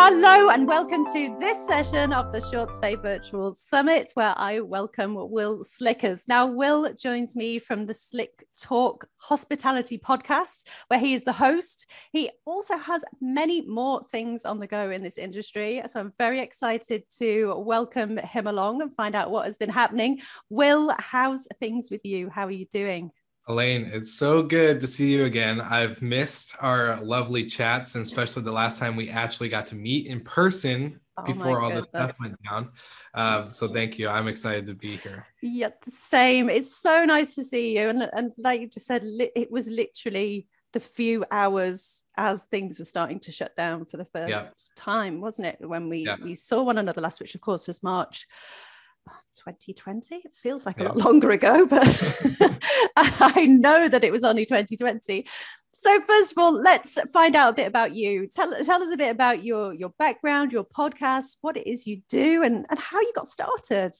Hello, and welcome to this session of the Short Stay Virtual Summit, where I welcome Wil Slickers. Now, Wil joins me from the Slick Talk Hospitality podcast, where he is the host. He also has many more things on the go in this industry. So I'm very excited to welcome him along and find out what has been happening. Wil, how's things with you? How are you doing? Elaine, it's so good to see you again. I've missed our lovely chats, and especially the last time we actually got to meet in person oh before all this stuff went down. Um, so thank you. I'm excited to be here. Yeah, the same. It's so nice to see you. And, and like you just said, it was literally the few hours as things were starting to shut down for the first yeah. time, wasn't it? When we, yeah. we saw one another last, which of course was March 2020 it feels like a lot longer ago but i know that it was only 2020 so first of all let's find out a bit about you. Tell, tell us a bit about your your background your podcast what it is you do and, and how you got started.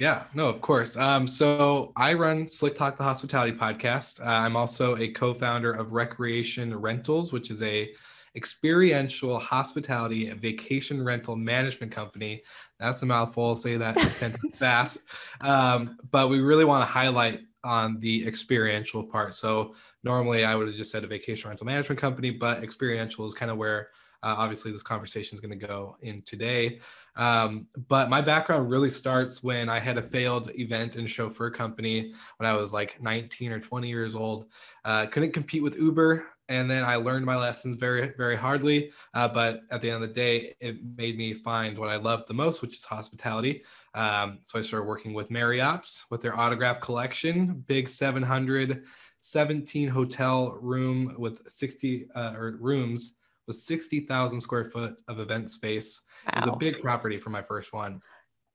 Yeah, no, of course. Um, so I run Slick Talk, the hospitality podcast. Uh, I'm also a co-founder of Recreation Rentals, which is a experiential hospitality vacation rental management company that's a mouthful. say that fast. Um, but we really want to highlight on the experiential part. So normally I would have just said a vacation rental management company, but experiential is kind of where uh, obviously this conversation is going to go in today. Um, but my background really starts when I had a failed event and chauffeur company when I was like 19 or 20 years old. Uh, couldn't compete with Uber and then I learned my lessons very, very hardly. Uh, but at the end of the day, it made me find what I love the most, which is hospitality. Um, so I started working with Marriott with their autograph collection, big 717 hotel room with 60 uh, or rooms with 60,000 square foot of event space. Wow. It was a big property for my first one.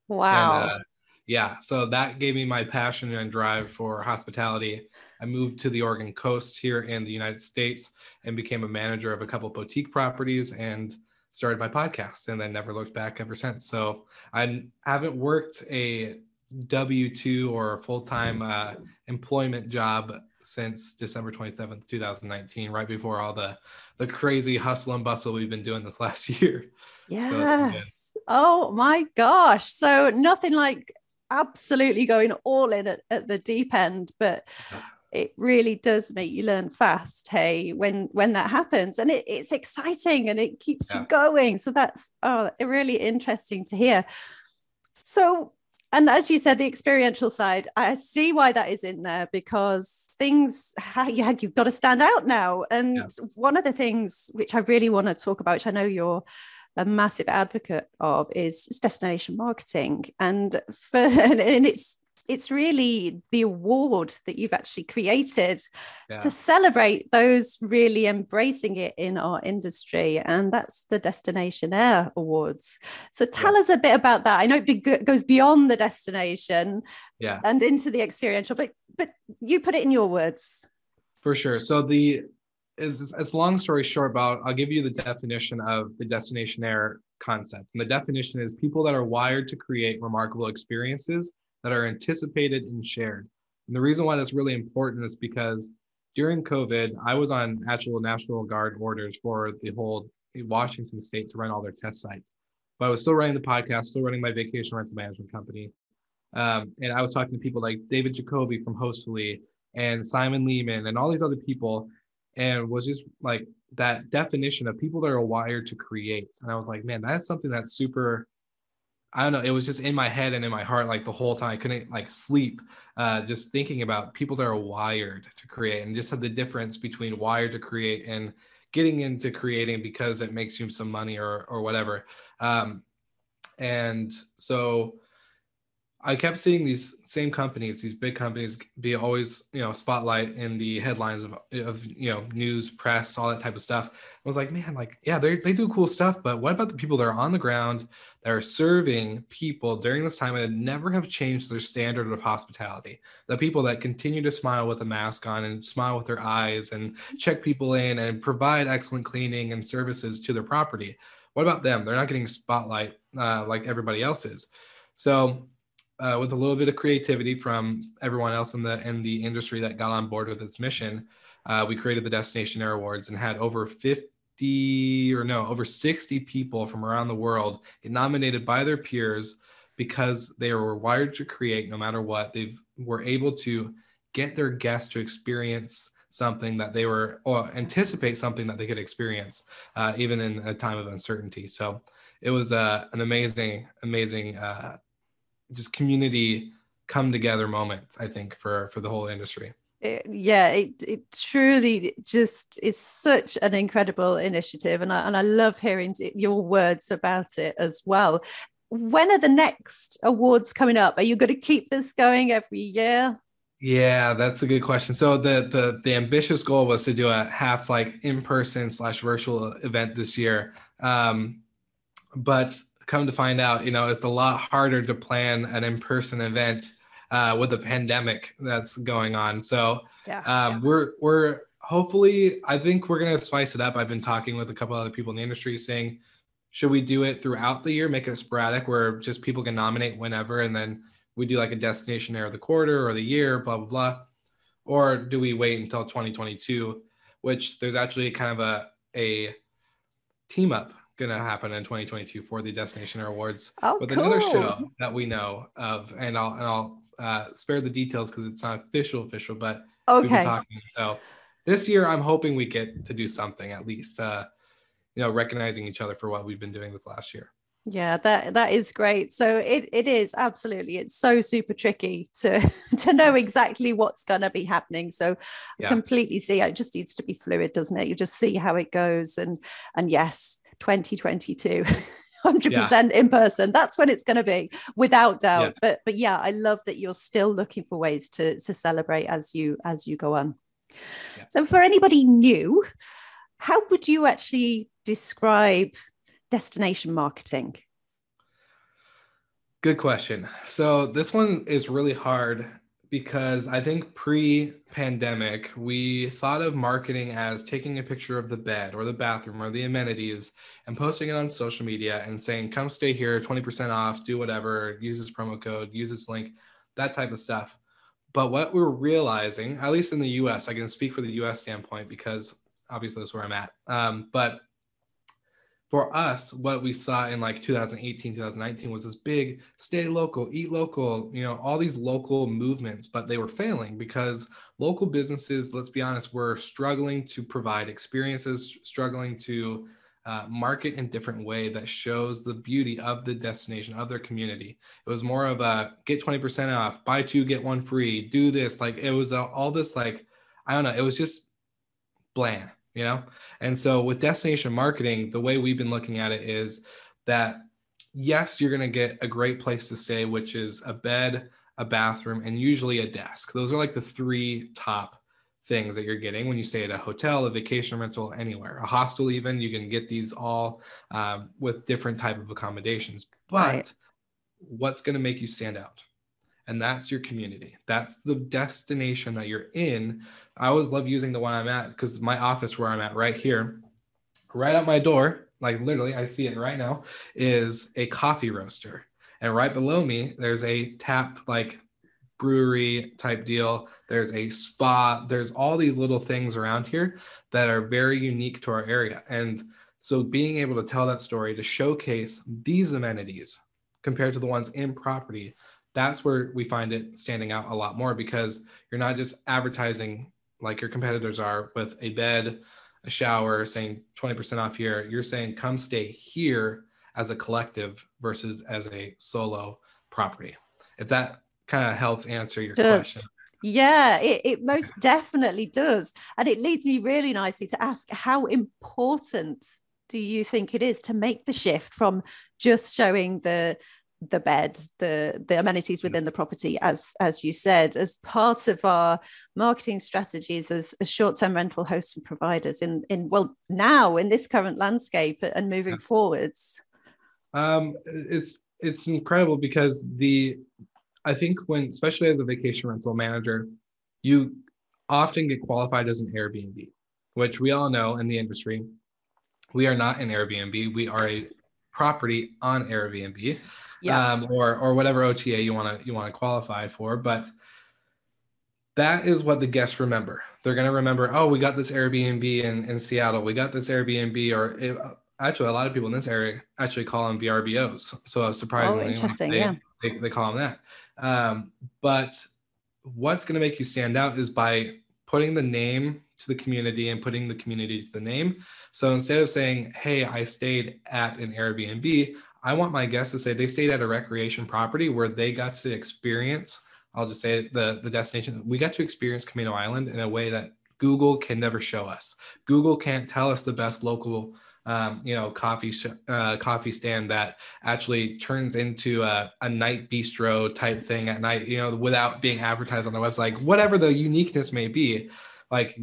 Wow. And, uh, yeah, so that gave me my passion and drive for hospitality. I moved to the Oregon coast here in the United States and became a manager of a couple boutique properties and started my podcast and then never looked back ever since. So I haven't worked a W 2 or full time uh, employment job since December 27th, 2019, right before all the, the crazy hustle and bustle we've been doing this last year. Yes. So oh my gosh. So nothing like absolutely going all in at, at the deep end, but it really does make you learn fast hey when when that happens. And it, it's exciting and it keeps yeah. you going. So that's oh really interesting to hear. So and as you said the experiential side i see why that is in there because things you you've got to stand out now. And yeah. one of the things which i really want to talk about which i know you're a massive advocate of is, destination marketing. And for and it's it's really the award that you've actually created yeah. to celebrate those really embracing it in our industry and that's the Destinationaire awards so tell yeah. us a bit about that i know it goes beyond the destination yeah and into the experiential but but you put it in your words for sure so the it's, it's long story short, but I'll, give you the definition of the Destinationaire concept. And the definition is people that are wired to create remarkable experiences that are anticipated and shared. And the reason why that's really important is because during COVID, I was on actual National Guard orders for the whole Washington state to run all their test sites. But I was still running the podcast, still running my vacation rental management company. Um, and I was talking to people like David Jacoby from Hostfully and Simon Lehmann and all these other people and was just like that definition of people that are wired to create. And I was like, man, that's something that's super. I don't know. It was just in my head and in my heart like the whole time. I couldn't like sleep, uh, just thinking about people that are wired to create and just have the difference between wired to create and getting into creating because it makes you some money or or whatever. Um, and so I kept seeing these same companies, these big companies, be always you know spotlight in the headlines of, of you know news, press, all that type of stuff. I was like, man, like yeah, they they do cool stuff, but what about the people that are on the ground that are serving people during this time and never have changed their standard of hospitality? The people that continue to smile with a mask on and smile with their eyes and check people in and provide excellent cleaning and services to their property. What about them? They're not getting spotlight uh, like everybody else is. So uh, with a little bit of creativity from everyone else in the in the industry that got on board with its mission, uh, we created the Destinationaire Awards and had over 50, 50 or no, over 60 people from around the world get nominated by their peers because they were wired to create no matter what. They were able to get their guests to experience something that they were or anticipate something that they could experience uh, even in a time of uncertainty so it was uh, an amazing amazing uh, just community come together moment i think for for the whole industry. It, yeah it, it truly just is such an incredible initiative and I, and I love hearing your words about it as well. When are the next awards coming up? Are you going to keep this going every year? Yeah, that's a good question. So the the the ambitious goal was to do a half like in person slash virtual event this year, um, but come to find out, you know, it's a lot harder to plan an in person event uh, with the pandemic that's going on. So yeah, um, yeah. we're we're hopefully, I think we're gonna spice it up. I've been talking with a couple other people in the industry saying, should we do it throughout the year, make it sporadic, where just people can nominate whenever, and then we do like a Destinationaire of the quarter or the year, blah blah blah, or do we wait until 2022? Which there's actually kind of a a team up gonna happen in 2022 for the Destination Awards oh, with cool. another show that we know of, and I'll and I'll uh, spare the details because it's not official official, but okay. Talking, so this year I'm hoping we get to do something at least, uh, you know, recognizing each other for what we've been doing this last year. Yeah, that that is great. So it it is absolutely. It's so super tricky to to know exactly what's going to be happening. So yeah. completely see it just needs to be fluid, doesn't it? You just see how it goes and and yes, 2022 100% yeah. in person that's when it's going to be without doubt yeah. but but yeah i love that you're still looking for ways to to celebrate as you as you go on yeah. so for anybody new how would you actually describe destination marketing? Good question. So this one is really hard because I think pre pandemic, we thought of marketing as taking a picture of the bed or the bathroom or the amenities and posting it on social media and saying, come stay here, 20% off, do whatever, use this promo code, use this link, that type of stuff. But what we're realizing, at least in the US, I can speak for the US standpoint because obviously that's where I'm at. Um, but for us, what we saw in like 2018, 2019 was this big stay local, eat local, you know, all these local movements, but they were failing because local businesses, let's be honest, were struggling to provide experiences, struggling to uh, market in different way that shows the beauty of the destination of their community. It was more of a get 20% off, buy two, get one free, do this. Like it was a, all this, like, I don't know, it was just bland you know? And so with destination marketing, the way we've been looking at it is that yes, you're going to get a great place to stay, which is a bed, a bathroom, and usually a desk. Those are like the three top things that you're getting when you stay at a hotel, a vacation rental, anywhere, a hostel, even. You can get these all um, with different type of accommodations. But right. what's going to make you stand out? And that's your community. That's the destination that you're in. I always love using the one I'm at because my office where I'm at right here, right at my door, like literally, I see it right now, is a coffee roaster. And right below me, there's a tap like brewery type deal. There's a spa. There's all these little things around here that are very unique to our area. And so being able to tell that story to showcase these amenities compared to the ones in property that's where we find it standing out a lot more because you're not just advertising like your competitors are with a bed, a shower, saying 20% off here. You're saying come stay here as a collective versus as a solo property. If that kind of helps answer your does. question. Yeah, it, it most definitely does. And it leads me really nicely to ask how important do you think it is to make the shift from just showing the the bed the the amenities within the property as as you said as part of our marketing strategies as, as short-term rental hosts and providers in in well now in this current landscape and moving yeah. forwards. Um it's it's incredible because the i think when especially as a vacation rental manager you often get qualified as an airbnb which we all know in the industry we are not an airbnb. We are a property on airbnb yeah. um, or or whatever OTA you want to you want to qualify for. But that is what the guests remember. They're going to remember, oh, we got this Airbnb in, in Seattle. We got this Airbnb, or it, actually, a lot of people in this area actually call them VRBOs. So surprisingly, oh, interesting. They, yeah. They, they call them that. Um, but what's going to make you stand out is by putting the name to the community and putting the community to the name. So instead of saying, hey, I stayed at an Airbnb, I want my guests to say they stayed at a recreation property where they got to experience I'll just say the the destination we got to experience Camano Island in a way that Google can never show us. Google can't tell us the best local um, you know, coffee uh, coffee stand that actually turns into a, a night bistro type thing at night, you know, without being advertised on the website, whatever the uniqueness may be. Like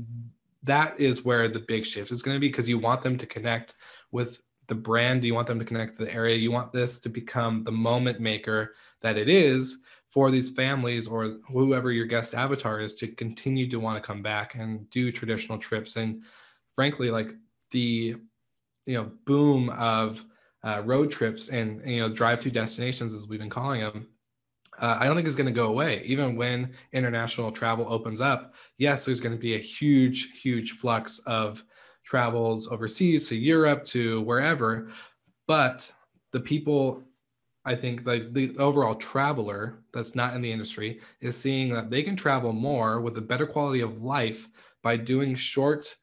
that is where the big shift is going to be because you want them to connect with the brand, do you want them to connect to the area, you want this to become the moment maker that it is for these families or whoever your guest avatar is to continue to want to come back and do traditional trips and frankly like the you know boom of uh, road trips and you know drive to destinations as we've been calling them uh, i don't think is going to go away. Even when international travel opens up yes there's going to be a huge huge flux of travels overseas to europe to wherever. But the people I think like the overall traveler that's not in the industry is seeing that they can travel more with a better quality of life by doing short,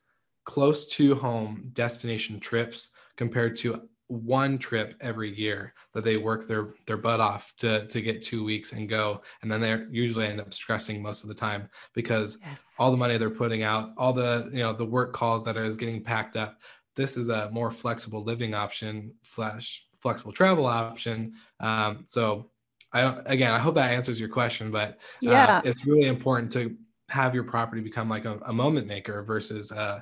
close to home destination trips compared to one trip every year that they work their their butt off to to get two weeks and go and then they usually end up stressing most of the time because yes. all the money they're putting out all the you know the work calls that is getting packed up this is a more flexible living option flash flexible travel option. Um, so I don't, again, I hope that answers your question, but uh, yeah, it's really important to have your property become like a, a moment maker versus uh,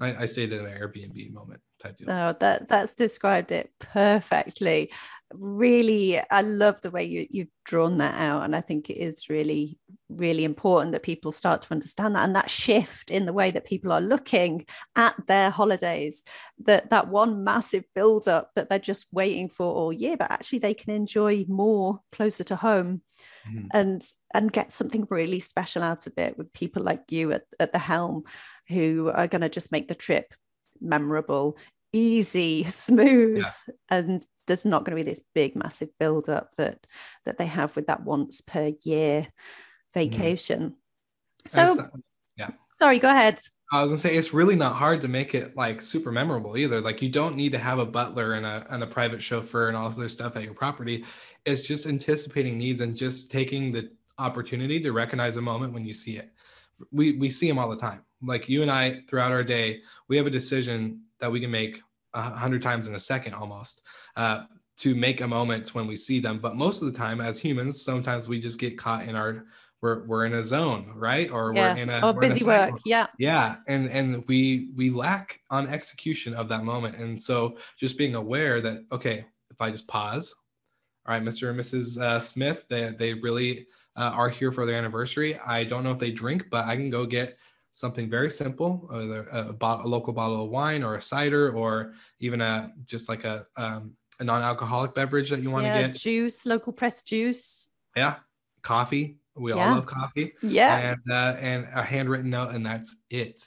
I, I stayed in an Airbnb moment type deal. No, that that's described it perfectly. Really, I love the way you you've drawn that out, and I think it is really really important that people start to understand that and that shift in the way that people are looking at their holidays that that one massive build up that they're just waiting for all year but actually they can enjoy more closer to home mm-hmm. and and get something really special out of it with people like you at, at the helm who are going to just make the trip memorable easy smooth yeah. and there's not going to be this big massive build up that that they have with that once per year Mm-hmm. vacation. Mm. So, yeah. Sorry, go ahead. I was gonna say it's really not hard to make it like super memorable either. Like you don't need to have a butler and a and a private chauffeur and all this other stuff at your property. It's just anticipating needs and just taking the opportunity to recognize a moment when you see it. We we see them all the time. Like you and I throughout our day, we have a decision that we can make a hundred times in a second almost. Uh, to make a moment when we see them. But most of the time, as humans, sometimes we just get caught in our we're we're in a zone, right? Or yeah. we're in a oh, busy a work. Yeah. Yeah. And and we we lack on execution of that moment. And so just being aware that, okay, if I just pause, all right, Mr. and Mrs. Uh, Smith, they they really uh, are here for their anniversary. I don't know if they drink, but I can go get something very simple, either a, bottle, a local bottle of wine or a cider, or even a just like a um, a non-alcoholic beverage that you want to yeah, get. Juice, local pressed juice. Yeah, coffee. We yeah. all love coffee. Yeah. And uh, and a handwritten note, and that's it.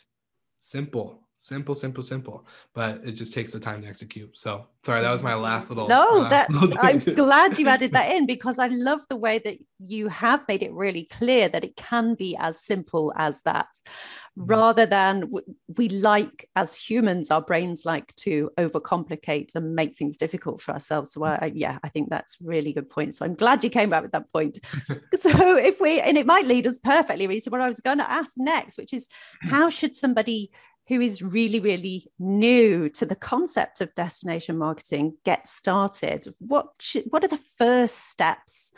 Simple, simple, simple, simple. But it just takes the time to execute. So sorry, that was my last little. No, that I'm glad you added that in because I love the way that you have made it really clear that it can be as simple as that, mm-hmm. rather than we like as humans, our brains like to overcomplicate and make things difficult for ourselves. So I, yeah, I think that's really good point. So I'm glad you came back with that point. so if we and it might lead us perfectly to what I was going to ask next, which is how should somebody who is really, really new to the concept of destination marketing get started? What should, what are the first steps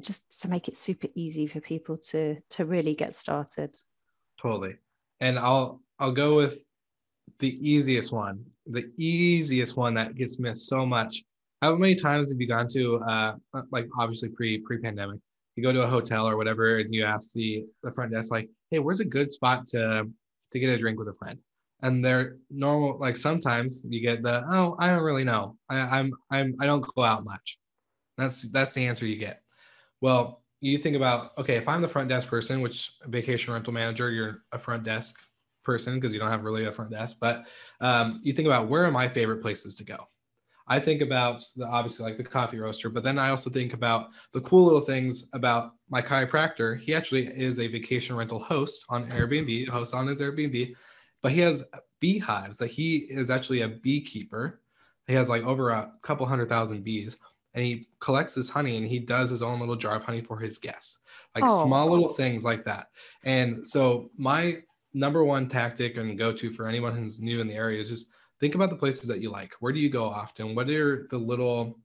just to make it super easy for people to to really get started? Totally. And I'll I'll go with the easiest one, the easiest one that gets missed so much. How many times have you gone to uh like obviously pre pre pandemic? You go to a hotel or whatever and you ask the the front desk like, "Hey, where's a good spot to to get a drink with a friend. And they're normal, like sometimes you get the, oh, I don't really know. I, I'm I'm I don't go out much. That's that's the answer you get. Well, you think about okay, if I'm the front desk person, which vacation rental manager, you're a front desk person because you don't have really a front desk, but um, you think about where are my favorite places to go. I think about the obviously like the coffee roaster, but then I also think about the cool little things about my chiropractor. He actually is a vacation rental host on Airbnb, host on his Airbnb, but he has beehives that he is actually a beekeeper. He has like over a couple hundred thousand bees and he collects this honey and he does his own little jar of honey for his guests like oh. small little things like that and so my number one tactic and go to for anyone who's new in the area is just think about the places that you like. Where do you go often? What are the little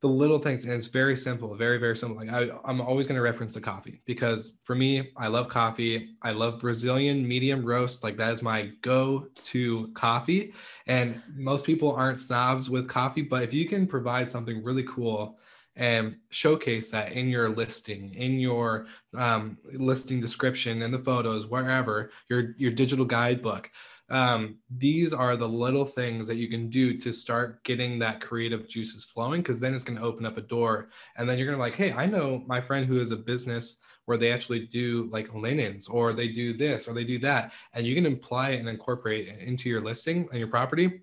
the little things? And it's very simple very very simple. Like I, i'm always going to reference the coffee because for me i love coffee. I love brazilian medium roast. Like that is my go-to coffee. And most people aren't snobs with coffee but if you can provide something really cool and showcase that in your listing in your um, listing description in the photos wherever your your digital guidebook um, these are the little things that you can do to start getting that creative juices flowing because then it's going to open up a door. And then you're going to be like hey i know my friend who is a business where they actually do like linens or they do this or they do that. And you can apply it and incorporate it into your listing and your property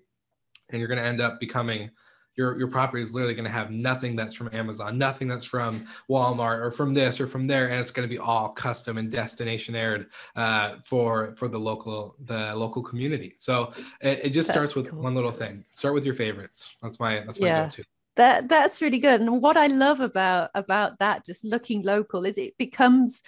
and you're going to end up becoming your your property is literally going to have nothing that's from Amazon, nothing that's from Walmart or from this or from there, and it's going to be all custom and destination aired uh, for for the local the local community. So it, it just that's starts with cool. one little thing. Start with your favorites. That's my that's my yeah. go-to that that's really good and what i love about about that just looking local is it becomes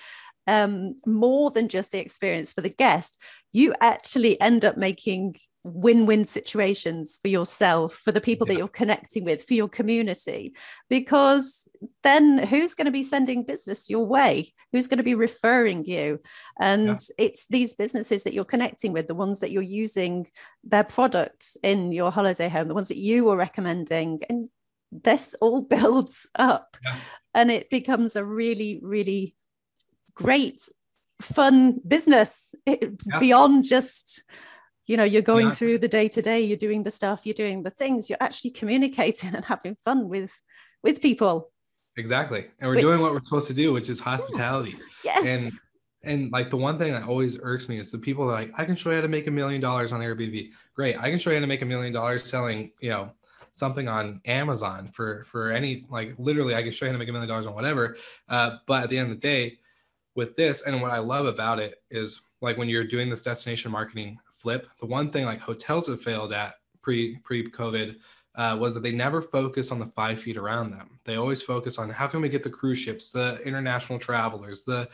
um, more than just the experience for the guest you actually end up making win-win situations for yourself for the people yeah. that you're connecting with for your community because then who's going to be sending business your way who's going to be referring you and yeah. it's these businesses that you're connecting with the ones that you're using their products in your holiday home the ones that you were recommending and this all builds up yeah. and it becomes a really really great fun business it, beyond just you know you're going yeah. through the day to day you're doing the stuff you're doing the things you're actually communicating and having fun with with people. Exactly. And we're which, doing what we're supposed to do which is hospitality. Yes. and and like the one thing that always irks me is the people like i can show you how to make a million dollars on airbnb. Great. I can show you how to make a million dollars selling you know something on amazon for for any like literally i can show you how to make a million dollars on whatever. Uh, but at the end of the day with this and what i love about it is like when you're doing this destination marketing flip. The one thing like hotels have failed at pre pre COVID uh, was that they never focus on the five feet around them. They always focus on how can we get the cruise ships, the international travelers, the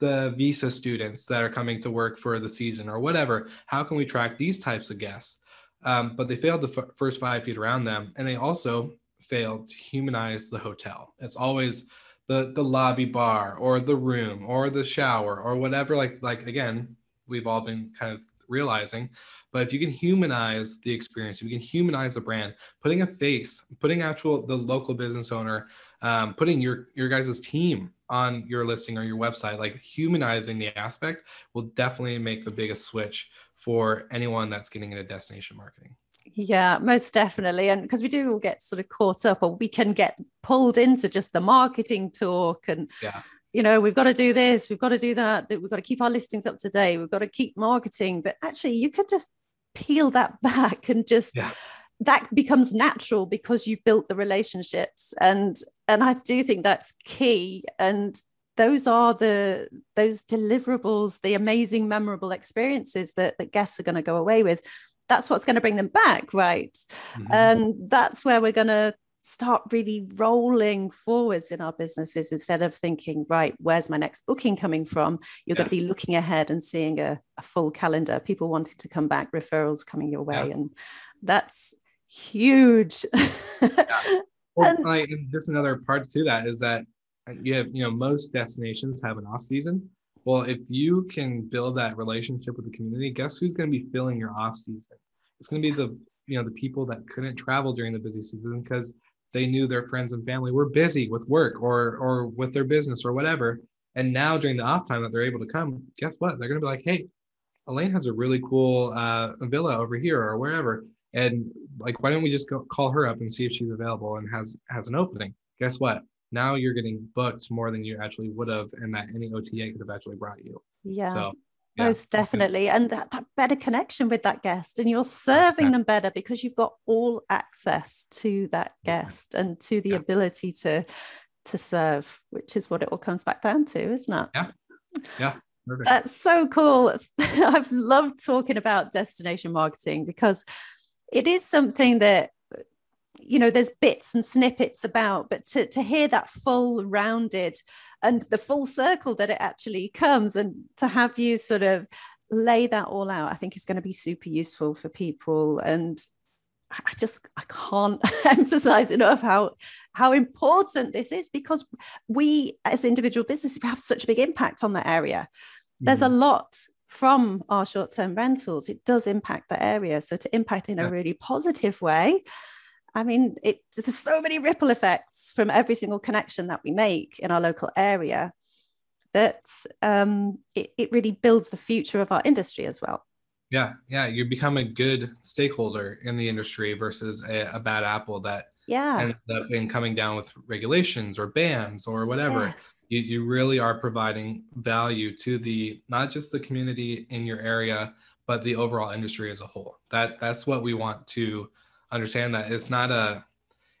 the visa students that are coming to work for the season or whatever. How can we track these types of guests? Um, but they failed the f- first five feet around them, and they also failed to humanize the hotel. It's always the the lobby bar or the room or the shower or whatever. Like like again, we've all been kind of realizing. But if you can humanize the experience, if you can humanize the brand, putting a face, putting actual the local business owner, um, putting your your guys' team on your listing or your website, like humanizing the aspect will definitely make the biggest switch for anyone that's getting into destination marketing. Yeah, most definitely. And because we do all get sort of caught up or we can get pulled into just the marketing talk and yeah you know we've got to do this we've got to do that we've got to keep our listings up to date we've got to keep marketing. But actually you could just peel that back and just yeah. that becomes natural because you've built the relationships. And and i do think that's key. And those are the those deliverables the amazing memorable experiences that, that guests are going to go away with. That's what's going to bring them back right? Mm-hmm. and that's where we're going to start really rolling forwards in our businesses instead of thinking, right, where's my next booking coming from? You're yeah. going to be looking ahead and seeing a, a, full calendar, people wanting to come back, referrals coming your way. Yeah. And that's huge. yeah. Well, and, like, just another part to that is that uh, you have, you know, most destinations have an off season. Well, if you can build that relationship with the community, guess who's going to be filling your off season? It's going to be the you know the people that couldn't travel during the busy season because they knew their friends and family were busy with work or or with their business or whatever. And now during the off time that they're able to come, guess what? They're going to be like, hey, Elaine has a really cool uh, villa over here or wherever, and like, why don't we just go call her up and see if she's available and has has an opening? Guess what? now you're getting booked more than you actually would have, and that any OTA could have actually brought you. Yeah. So, yeah. Most definitely. And that, that better connection with that guest, and you're serving them better because you've got all access to that guest and to the yeah. ability to to serve, which is what it all comes back down to, isn't it? Yeah. Yeah. Perfect. That's so cool. I've loved talking about destination marketing because it is something that you know there's bits and snippets about but to, to hear that full rounded and the full circle that it actually comes and to have you sort of lay that all out i think is going to be super useful for people. And i just i can't emphasize enough how how important this is because we as individual businesses we have such a big impact on that area. There's mm. a lot from our short-term rentals. It does impact the area. So to impact in a really positive way I mean, it, there's so many ripple effects from every single connection that we make in our local area that um, it, it really builds the future of our industry as well. Yeah, yeah, you become a good stakeholder in the industry versus a, a bad apple that yeah ends up in coming down with regulations or bans or whatever. Yes. You, you really are providing value to the not just the community in your area, but the overall industry as a whole. That that's what we want to understand that it's not a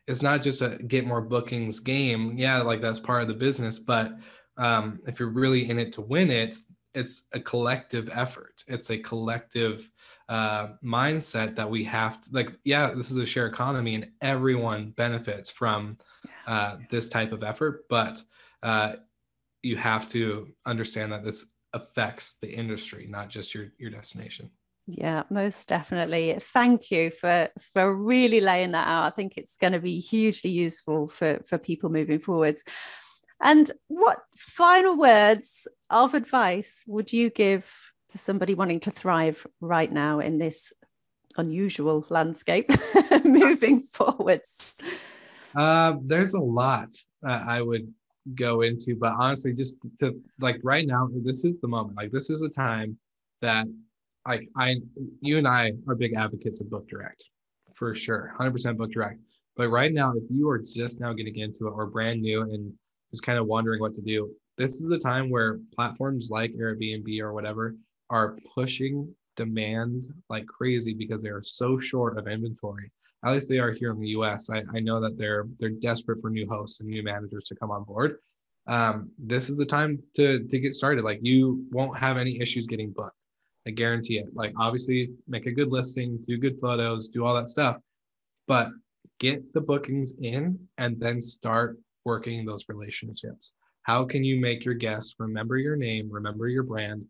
it's not just a get more bookings game. Yeah like that's part of the business but um, if you're really in it to win it it's a collective effort. It's a collective uh, mindset that we have to like yeah this is a share economy and everyone benefits from uh, this type of effort but uh, you have to understand that this affects the industry not just your your destination yeah, most definitely. Thank you for for really laying that out. I think it's going to be hugely useful for for people moving forwards. And what final words of advice would you give to somebody wanting to thrive right now in this unusual landscape moving forwards? Uh, there's a lot I would go into, but honestly, just to like right now, this is the moment. Like this is a time that like I, you and I are big advocates of book direct for sure, 100% book direct. But right now, if you are just now getting into it or brand new and just kind of wondering what to do, this is the time where platforms like Airbnb or whatever are pushing demand like crazy because they are so short of inventory. At least they are here in the US. I, I know that they're they're desperate for new hosts and new managers to come on board. Um, this is the time to to get started. Like you won't have any issues getting booked. I guarantee it. Like, obviously, make a good listing, do good photos, do all that stuff, but get the bookings in and then start working those relationships. How can you make your guests remember your name, remember your brand?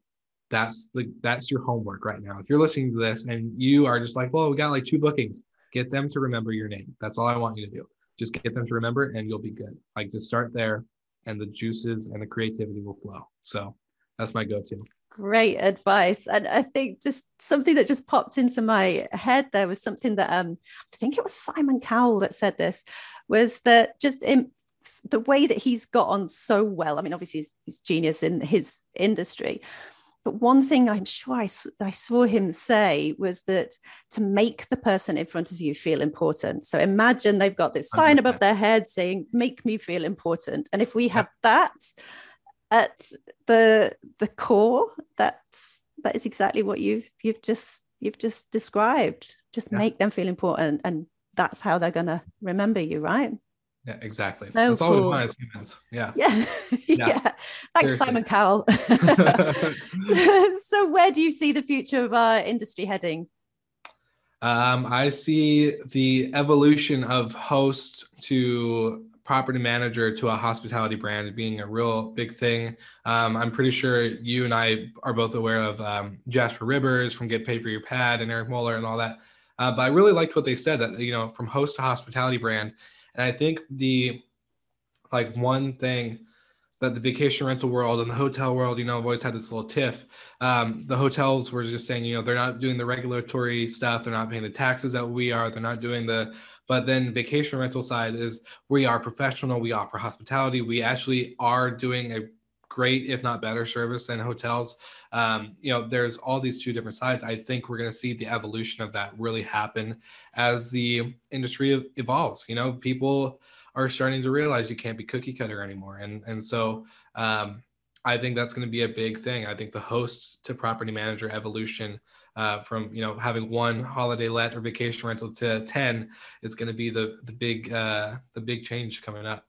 That's the that's your homework right now. If you're listening to this and you are just like, well, we got like two bookings, get them to remember your name. That's all I want you to do. Just get them to remember and you'll be good. Like just start there and the juices and the creativity will flow. So that's my go-to. Great advice. And i think just something that just popped into my head there was something that um i think it was simon cowell that said this was that just in the way that he's got on so well i mean obviously he's, he's genius in his industry but one thing i'm sure I, I saw him say was that to make the person in front of you feel important. So imagine they've got this sign above their head saying make me feel important. And if we have that at the the core that's that is exactly what you've you've just you've just described. Just yeah. make them feel important and that's how they're going to remember you right? Yeah exactly. So that's cool. all we want as humans. Yeah. Yeah. Yeah, yeah. thanks Seriously. simon cowell. So where do you see the future of our industry heading? Um, I see the evolution of host to property manager to a hospitality brand being a real big thing. Um, I'm pretty sure you and I are both aware of um, Jasper Ribbers from Get Paid for Your Pad and Eric Moeller and all that. Uh, but I really liked what they said that you know from host to hospitality brand, and I think the like one thing that the vacation rental world and the hotel world, you know, I've always had this little tiff. Um, the hotels were just saying, you know, they're not doing the regulatory stuff, they're not paying the taxes that we are, they're not doing the but then the vacation rental side is we are professional, we offer hospitality, we actually are doing a great, if not better, service than hotels. Um, you know, there's all these two different sides. I think we're going to see the evolution of that really happen as the industry evolves. You know, people are starting to realize you can't be cookie cutter anymore. And and so um, I think that's going to be a big thing. I think the host to property manager evolution uh, from you know having one holiday let or vacation rental to 10 is going to be the the big uh, the big change coming up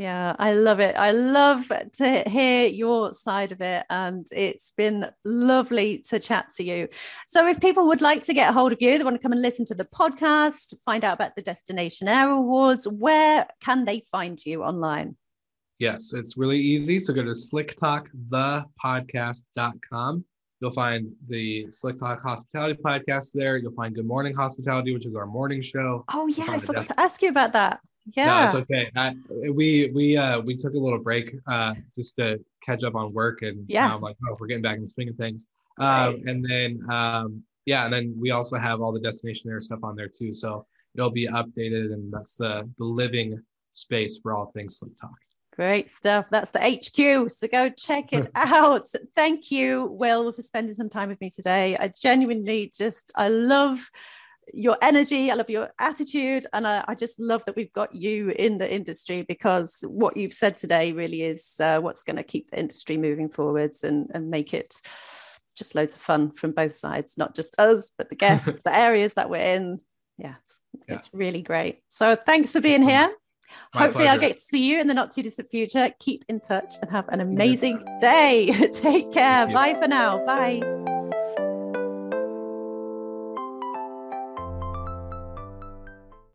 yeah, I love it. I love to hear your side of it. And it's been lovely to chat to you. So, if people would like to get a hold of you, they want to come and listen to the podcast, find out about the Destinationaire Awards, where can they find you online? Yes, it's really easy. So, go to slicktalkthepodcast.com. You'll find the Slick Talk Hospitality podcast there. You'll find Good Morning Hospitality, which is our morning show. Oh, yeah. I forgot to ask you about that. Yeah, no, it's okay. I, we we uh we took a little break uh just to catch up on work and yeah, I'm like oh we're getting back in the swing of things. Um, and then um yeah, and then we also have all the Destinationaire stuff on there too. So it'll be updated, and that's the the living space for all things Slick Talk. Great stuff. That's the HQ. So go check it out. Thank you, Wil, for spending some time with me today. I genuinely just I love your energy. I love your attitude. And I, I, just love that we've got you in the industry because what you've said today really is uh, what's going to keep the industry moving forwards and, and make it just loads of fun from both sides, not just us, but the guests, the areas that we're in. Yeah it's, yeah, it's really great. So thanks for being here. My Hopefully, pleasure. I'll get to see you in the not too distant future. Keep in touch and have an mm-hmm. amazing day. Take care. Bye for now. Bye.